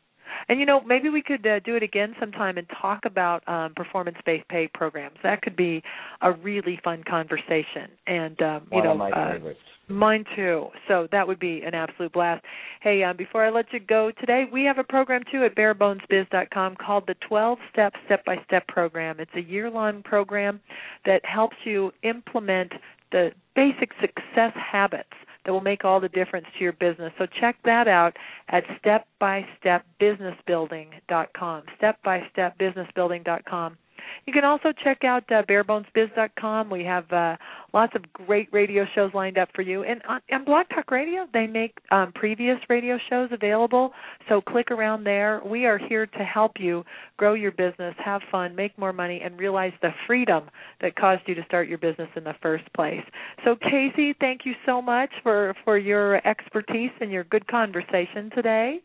And you know, maybe we could uh, do it again sometime and talk about um, performance-based pay programs. That could be a really fun conversation. And um, you One know, of my uh, favorites. Mine too. So that would be an absolute blast. Hey, um, before I let you go today, we have a program too at barebonesbiz.com called the 12 Step Step by Step program. It's a year long program that helps you implement the basic success habits that will make all the difference to your business. So check that out at stepbystepbusinessbuilding.com. Stepbystepbusinessbuilding.com. You can also check out uh, barebonesbiz.com. We have uh, lots of great radio shows lined up for you. And on, on Blog Talk Radio, they make um, previous radio shows available. So click around there. We are here to help you grow your business, have fun, make more money, and realize the freedom that caused you to start your business in the first place. So, Casey, thank you so much for, for your expertise and your good conversation today.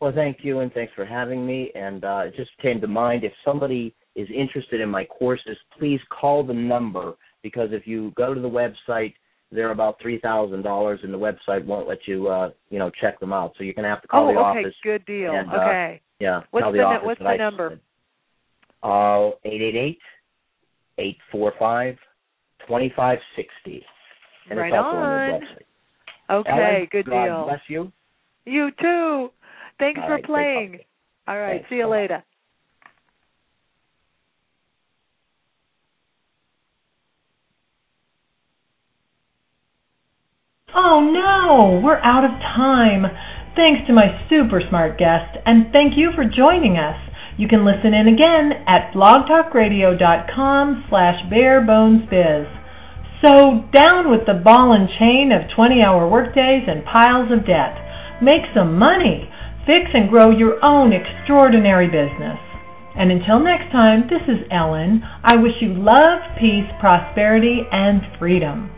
Well, thank you, and thanks for having me. And uh, it just came to mind if somebody is interested in my courses, please call the number because if you go to the website, they're about three thousand dollars, and the website won't let you, uh, you know, check them out. So you're gonna have to call oh, the okay, office. good deal. and, uh, okay. Yeah, What's the the what's the I number? Uh, eight eight eight eight four five twenty five sixty. And Right it's also on. on the website. Okay, Ellen, good God deal. bless you. You too. Thanks All for right, playing. All right, Thanks. see you Bye-bye. later. Oh no, we're out of time. Thanks to my super smart guest, and thank you for joining us. You can listen in again at blogtalkradio.com slash barebonesbiz. So down with the ball and chain of 20-hour workdays and piles of debt. Make some money. Fix and grow your own extraordinary business. And until next time, this is Ellen. I wish you love, peace, prosperity, and freedom.